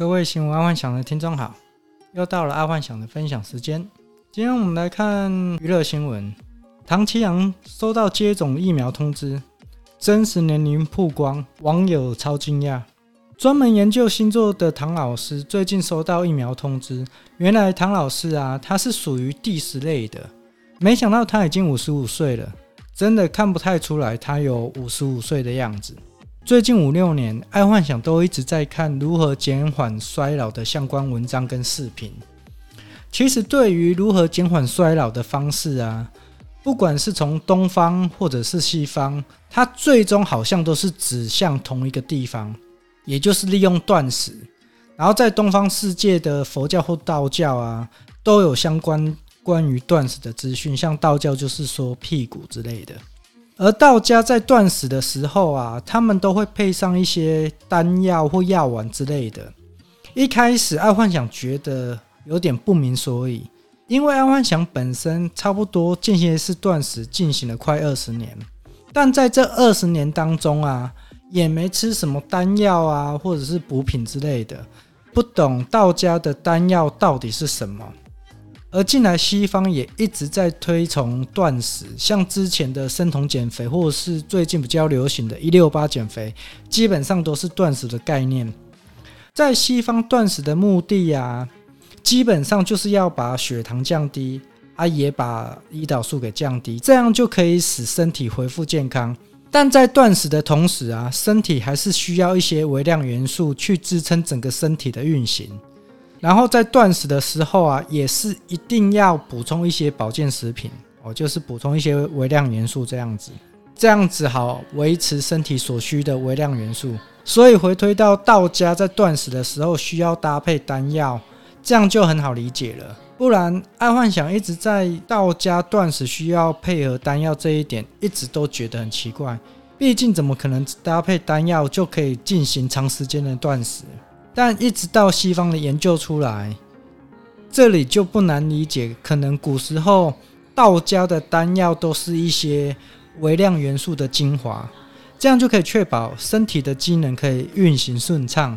各位新闻爱幻想的听众好，又到了爱幻想的分享时间。今天我们来看娱乐新闻：唐七阳收到接种疫苗通知，真实年龄曝光，网友超惊讶。专门研究星座的唐老师最近收到疫苗通知，原来唐老师啊，他是属于第十类的，没想到他已经五十五岁了，真的看不太出来他有五十五岁的样子。最近五六年，爱幻想都一直在看如何减缓衰老的相关文章跟视频。其实，对于如何减缓衰老的方式啊，不管是从东方或者是西方，它最终好像都是指向同一个地方，也就是利用断食。然后，在东方世界的佛教或道教啊，都有相关关于断食的资讯，像道教就是说辟谷之类的。而道家在断食的时候啊，他们都会配上一些丹药或药丸之类的。一开始，爱幻想觉得有点不明所以，因为爱幻想本身差不多间歇式断食进行了快二十年，但在这二十年当中啊，也没吃什么丹药啊，或者是补品之类的，不懂道家的丹药到底是什么。而近来西方也一直在推崇断食，像之前的生酮减肥，或者是最近比较流行的一六八减肥，基本上都是断食的概念。在西方断食的目的呀，基本上就是要把血糖降低，啊，也把胰岛素给降低，这样就可以使身体恢复健康。但在断食的同时啊，身体还是需要一些微量元素去支撑整个身体的运行。然后在断食的时候啊，也是一定要补充一些保健食品哦，就是补充一些微量元素这样子，这样子好维持身体所需的微量元素。所以回推到道家在断食的时候需要搭配丹药，这样就很好理解了。不然爱幻想一直在道家断食需要配合丹药这一点，一直都觉得很奇怪。毕竟怎么可能搭配丹药就可以进行长时间的断食？但一直到西方的研究出来，这里就不难理解，可能古时候道家的丹药都是一些微量元素的精华，这样就可以确保身体的机能可以运行顺畅。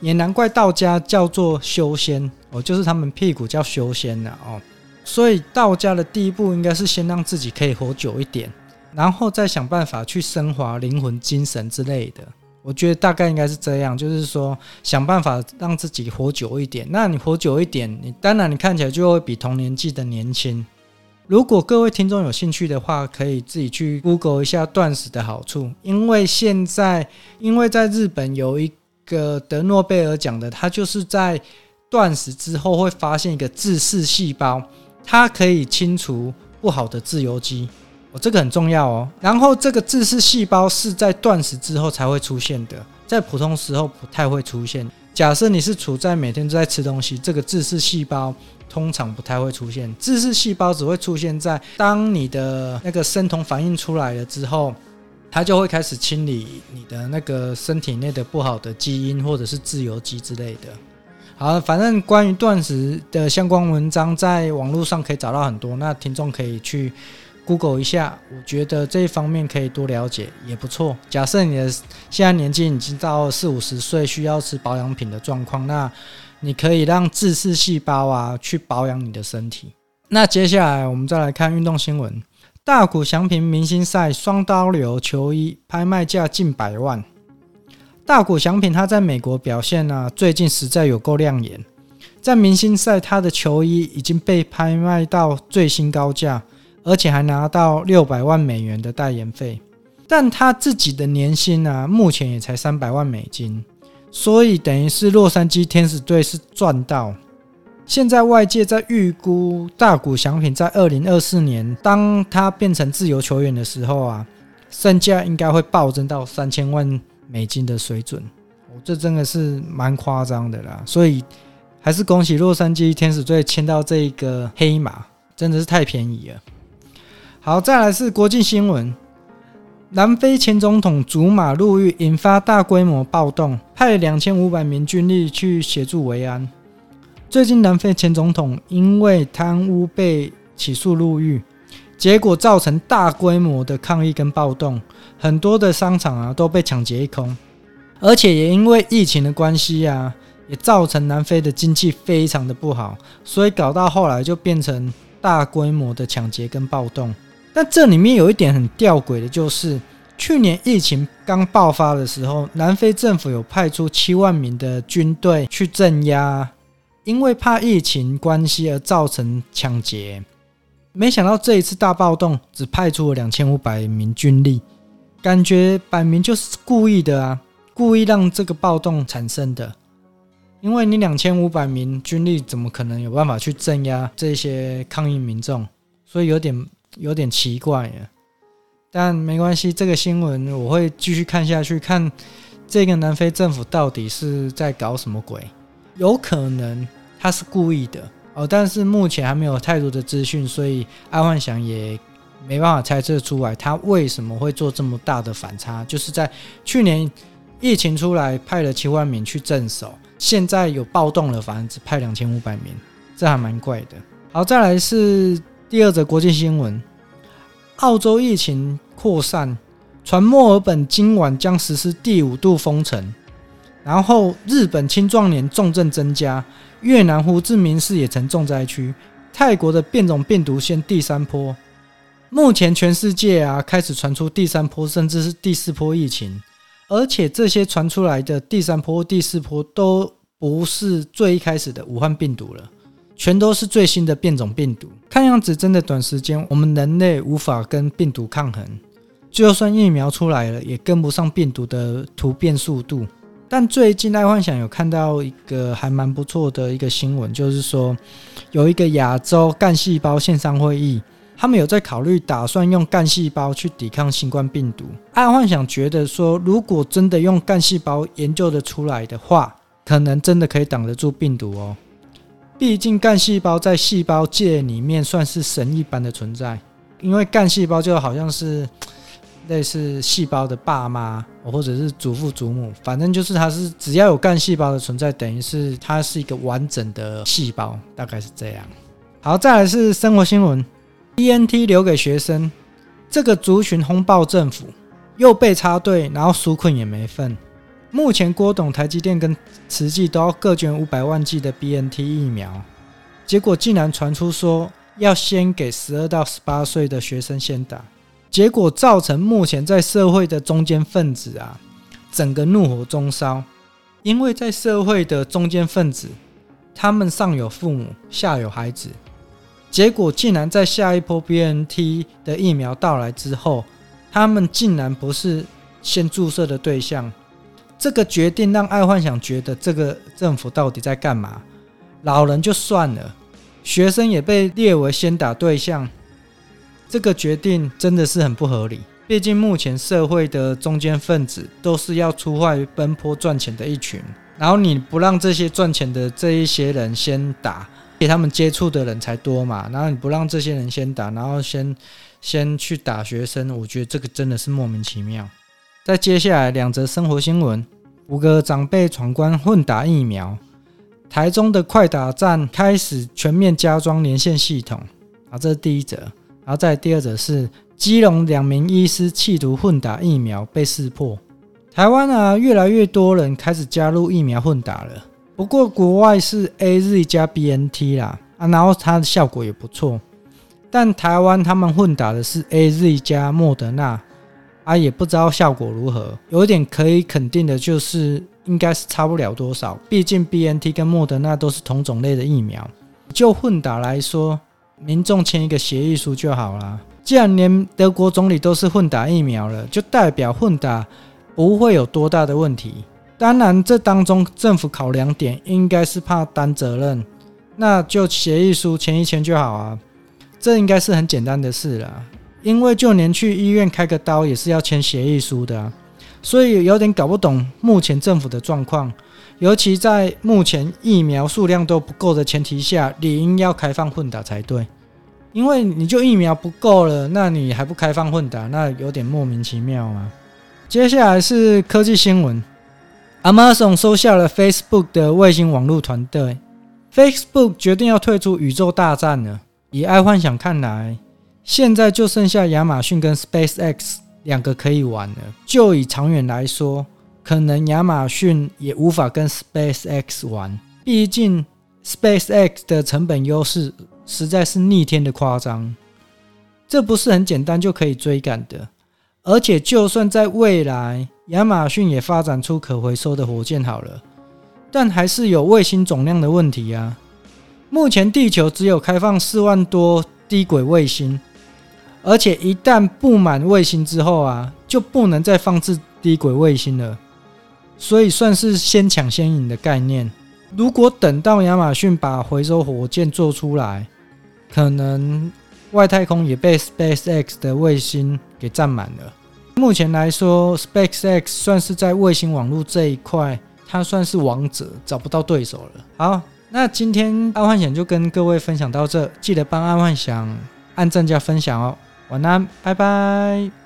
也难怪道家叫做修仙哦，就是他们屁股叫修仙的哦。所以道家的第一步应该是先让自己可以活久一点，然后再想办法去升华灵魂、精神之类的。我觉得大概应该是这样，就是说想办法让自己活久一点。那你活久一点，你当然你看起来就会比同年纪的年轻。如果各位听众有兴趣的话，可以自己去 Google 一下断食的好处。因为现在，因为在日本有一个得诺贝尔奖的，他就是在断食之后会发现一个自噬细胞，它可以清除不好的自由基。哦，这个很重要哦。然后这个自噬细胞是在断食之后才会出现的，在普通时候不太会出现。假设你是处在每天都在吃东西，这个自噬细胞通常不太会出现。自噬细胞只会出现在当你的那个生酮反应出来了之后，它就会开始清理你的那个身体内的不好的基因或者是自由基之类的。好，反正关于断食的相关文章在网络上可以找到很多，那听众可以去。Google 一下，我觉得这一方面可以多了解也不错。假设你的现在年纪已经到四五十岁，需要吃保养品的状况，那你可以让自噬细胞啊去保养你的身体。那接下来我们再来看运动新闻：大谷翔平明星赛双刀流球衣拍卖价近百万。大谷翔平他在美国表现呢、最近实在有够亮眼。在明星赛，他的球衣已经被拍卖到最新高价。而且还拿到六百万美元的代言费，但他自己的年薪、啊，目前也才三百万美金，所以等于是洛杉矶天使队是赚到。现在外界在预估大谷翔平在二零二四年，当他变成自由球员的时候啊，身价应该会暴增到三千万美金的水准。哦，这真的是蛮夸张的啦。所以还是恭喜洛杉矶天使队签到这个黑马，真的是太便宜了。好，再来是国际新闻。南非前总统祖马入狱，引发大规模暴动，派两千五百名军力去协助维安。最近，南非前总统因为贪污被起诉入狱，结果造成大规模的抗议跟暴动，很多的商场啊都被抢劫一空，而且也因为疫情的关系啊，也造成南非的经济非常的不好，所以搞到后来就变成大规模的抢劫跟暴动。但这里面有一点很吊诡的，就是去年疫情刚爆发的时候，南非政府有派出七万名的军队去镇压，因为怕疫情关系而造成抢劫。没想到这一次大暴动只派出了两千五百名军力，感觉摆明就是故意的啊，故意让这个暴动产生的。因为你两千五百名军力怎么可能有办法去镇压这些抗议民众？所以有点有点奇怪呀。但没关系，这个新闻我会继续看下去，看这个南非政府到底是在搞什么鬼？有可能他是故意的哦，但是目前还没有太多的资讯，所以爱幻想也没办法猜测出来他为什么会做这么大的反差。就是在去年疫情出来，派了七万名去镇守。现在有暴动了，反而只派两千五百名，这还蛮怪的。好，再来是第二则国际新闻：澳洲疫情扩散，传墨尔本今晚将实施第五度封城。然后日本青壮年重症增加，越南胡志明市也成重灾区，泰国的变种病毒先第三波。目前全世界啊开始传出第三波，甚至是第四波疫情。而且这些传出来的第三波、第四波都不是最一开始的武汉病毒了，全都是最新的变种病毒。看样子，真的短时间我们人类无法跟病毒抗衡，就算疫苗出来了，也跟不上病毒的突变速度。但最近爱幻想有看到一个还蛮不错的一个新闻，就是说有一个亚洲干细胞线上会议。他们有在考虑，打算用干细胞去抵抗新冠病毒。爱幻想觉得说，如果真的用干细胞研究的出来的话，可能真的可以挡得住病毒哦。毕竟干细胞在细胞界里面算是神一般的存在，因为干细胞就好像是类似细胞的爸妈，或者是祖父祖母，反正就是它是只要有干细胞的存在，等于是它是一个完整的细胞，大概是这样。好，再来是生活新闻。BNT 留给学生，这个族群轰爆政府，又被插队，然后纾困也没份。目前郭董、台积电跟慈济都要各捐五百万剂的 BNT 疫苗，结果竟然传出说要先给十二到十八岁的学生先打，结果造成目前在社会的中间分子啊，整个怒火中烧，因为在社会的中间分子，他们上有父母，下有孩子。结果竟然在下一波 BNT 的疫苗到来之后，他们竟然不是先注射的对象。这个决定让爱幻想觉得这个政府到底在干嘛？老人就算了，学生也被列为先打对象，这个决定真的是很不合理。毕竟目前社会的中间分子都是要出外奔波赚钱的一群，然后你不让这些赚钱的这一些人先打。给他们接触的人才多嘛，然后你不让这些人先打，然后先先去打学生，我觉得这个真的是莫名其妙。再接下来两则生活新闻：五个长辈闯关混打疫苗，台中的快打站开始全面加装连线系统。啊，这是第一则，然后再第二则是基隆两名医师企图混打疫苗被识破。台湾啊，越来越多人开始加入疫苗混打了。不过国外是 AZ 加 BNT 啦，啊，然后它的效果也不错。但台湾他们混打的是 AZ 加莫德纳，啊，也不知道效果如何。有一点可以肯定的就是，应该是差不了多少。毕竟 BNT 跟莫德纳都是同种类的疫苗。就混打来说，民众签一个协议书就好了。既然连德国总理都是混打疫苗了，就代表混打不会有多大的问题。当然，这当中政府考量点应该是怕担责任，那就协议书签一签就好啊，这应该是很简单的事了。因为就连去医院开个刀也是要签协议书的啊，所以有点搞不懂目前政府的状况，尤其在目前疫苗数量都不够的前提下，理应要开放混打才对。因为你就疫苗不够了，那你还不开放混打，那有点莫名其妙啊。接下来是科技新闻。Amazon 收下了 Facebook 的卫星网络团队，Facebook 决定要退出宇宙大战了。以爱幻想看来，现在就剩下亚马逊跟 SpaceX 两个可以玩了。就以长远来说，可能亚马逊也无法跟 SpaceX 玩，毕竟 SpaceX 的成本优势实在是逆天的夸张，这不是很简单就可以追赶的。而且，就算在未来亚马逊也发展出可回收的火箭好了，但还是有卫星总量的问题啊。目前地球只有开放四万多低轨卫星，而且一旦布满卫星之后啊，就不能再放置低轨卫星了。所以算是先抢先赢的概念。如果等到亚马逊把回收火箭做出来，可能外太空也被 SpaceX 的卫星给占满了。目前来说，SpaceX 算是在卫星网络这一块，它算是王者，找不到对手了。好，那今天阿幻想就跟各位分享到这，记得帮阿幻想按赞加分享哦。晚安，拜拜。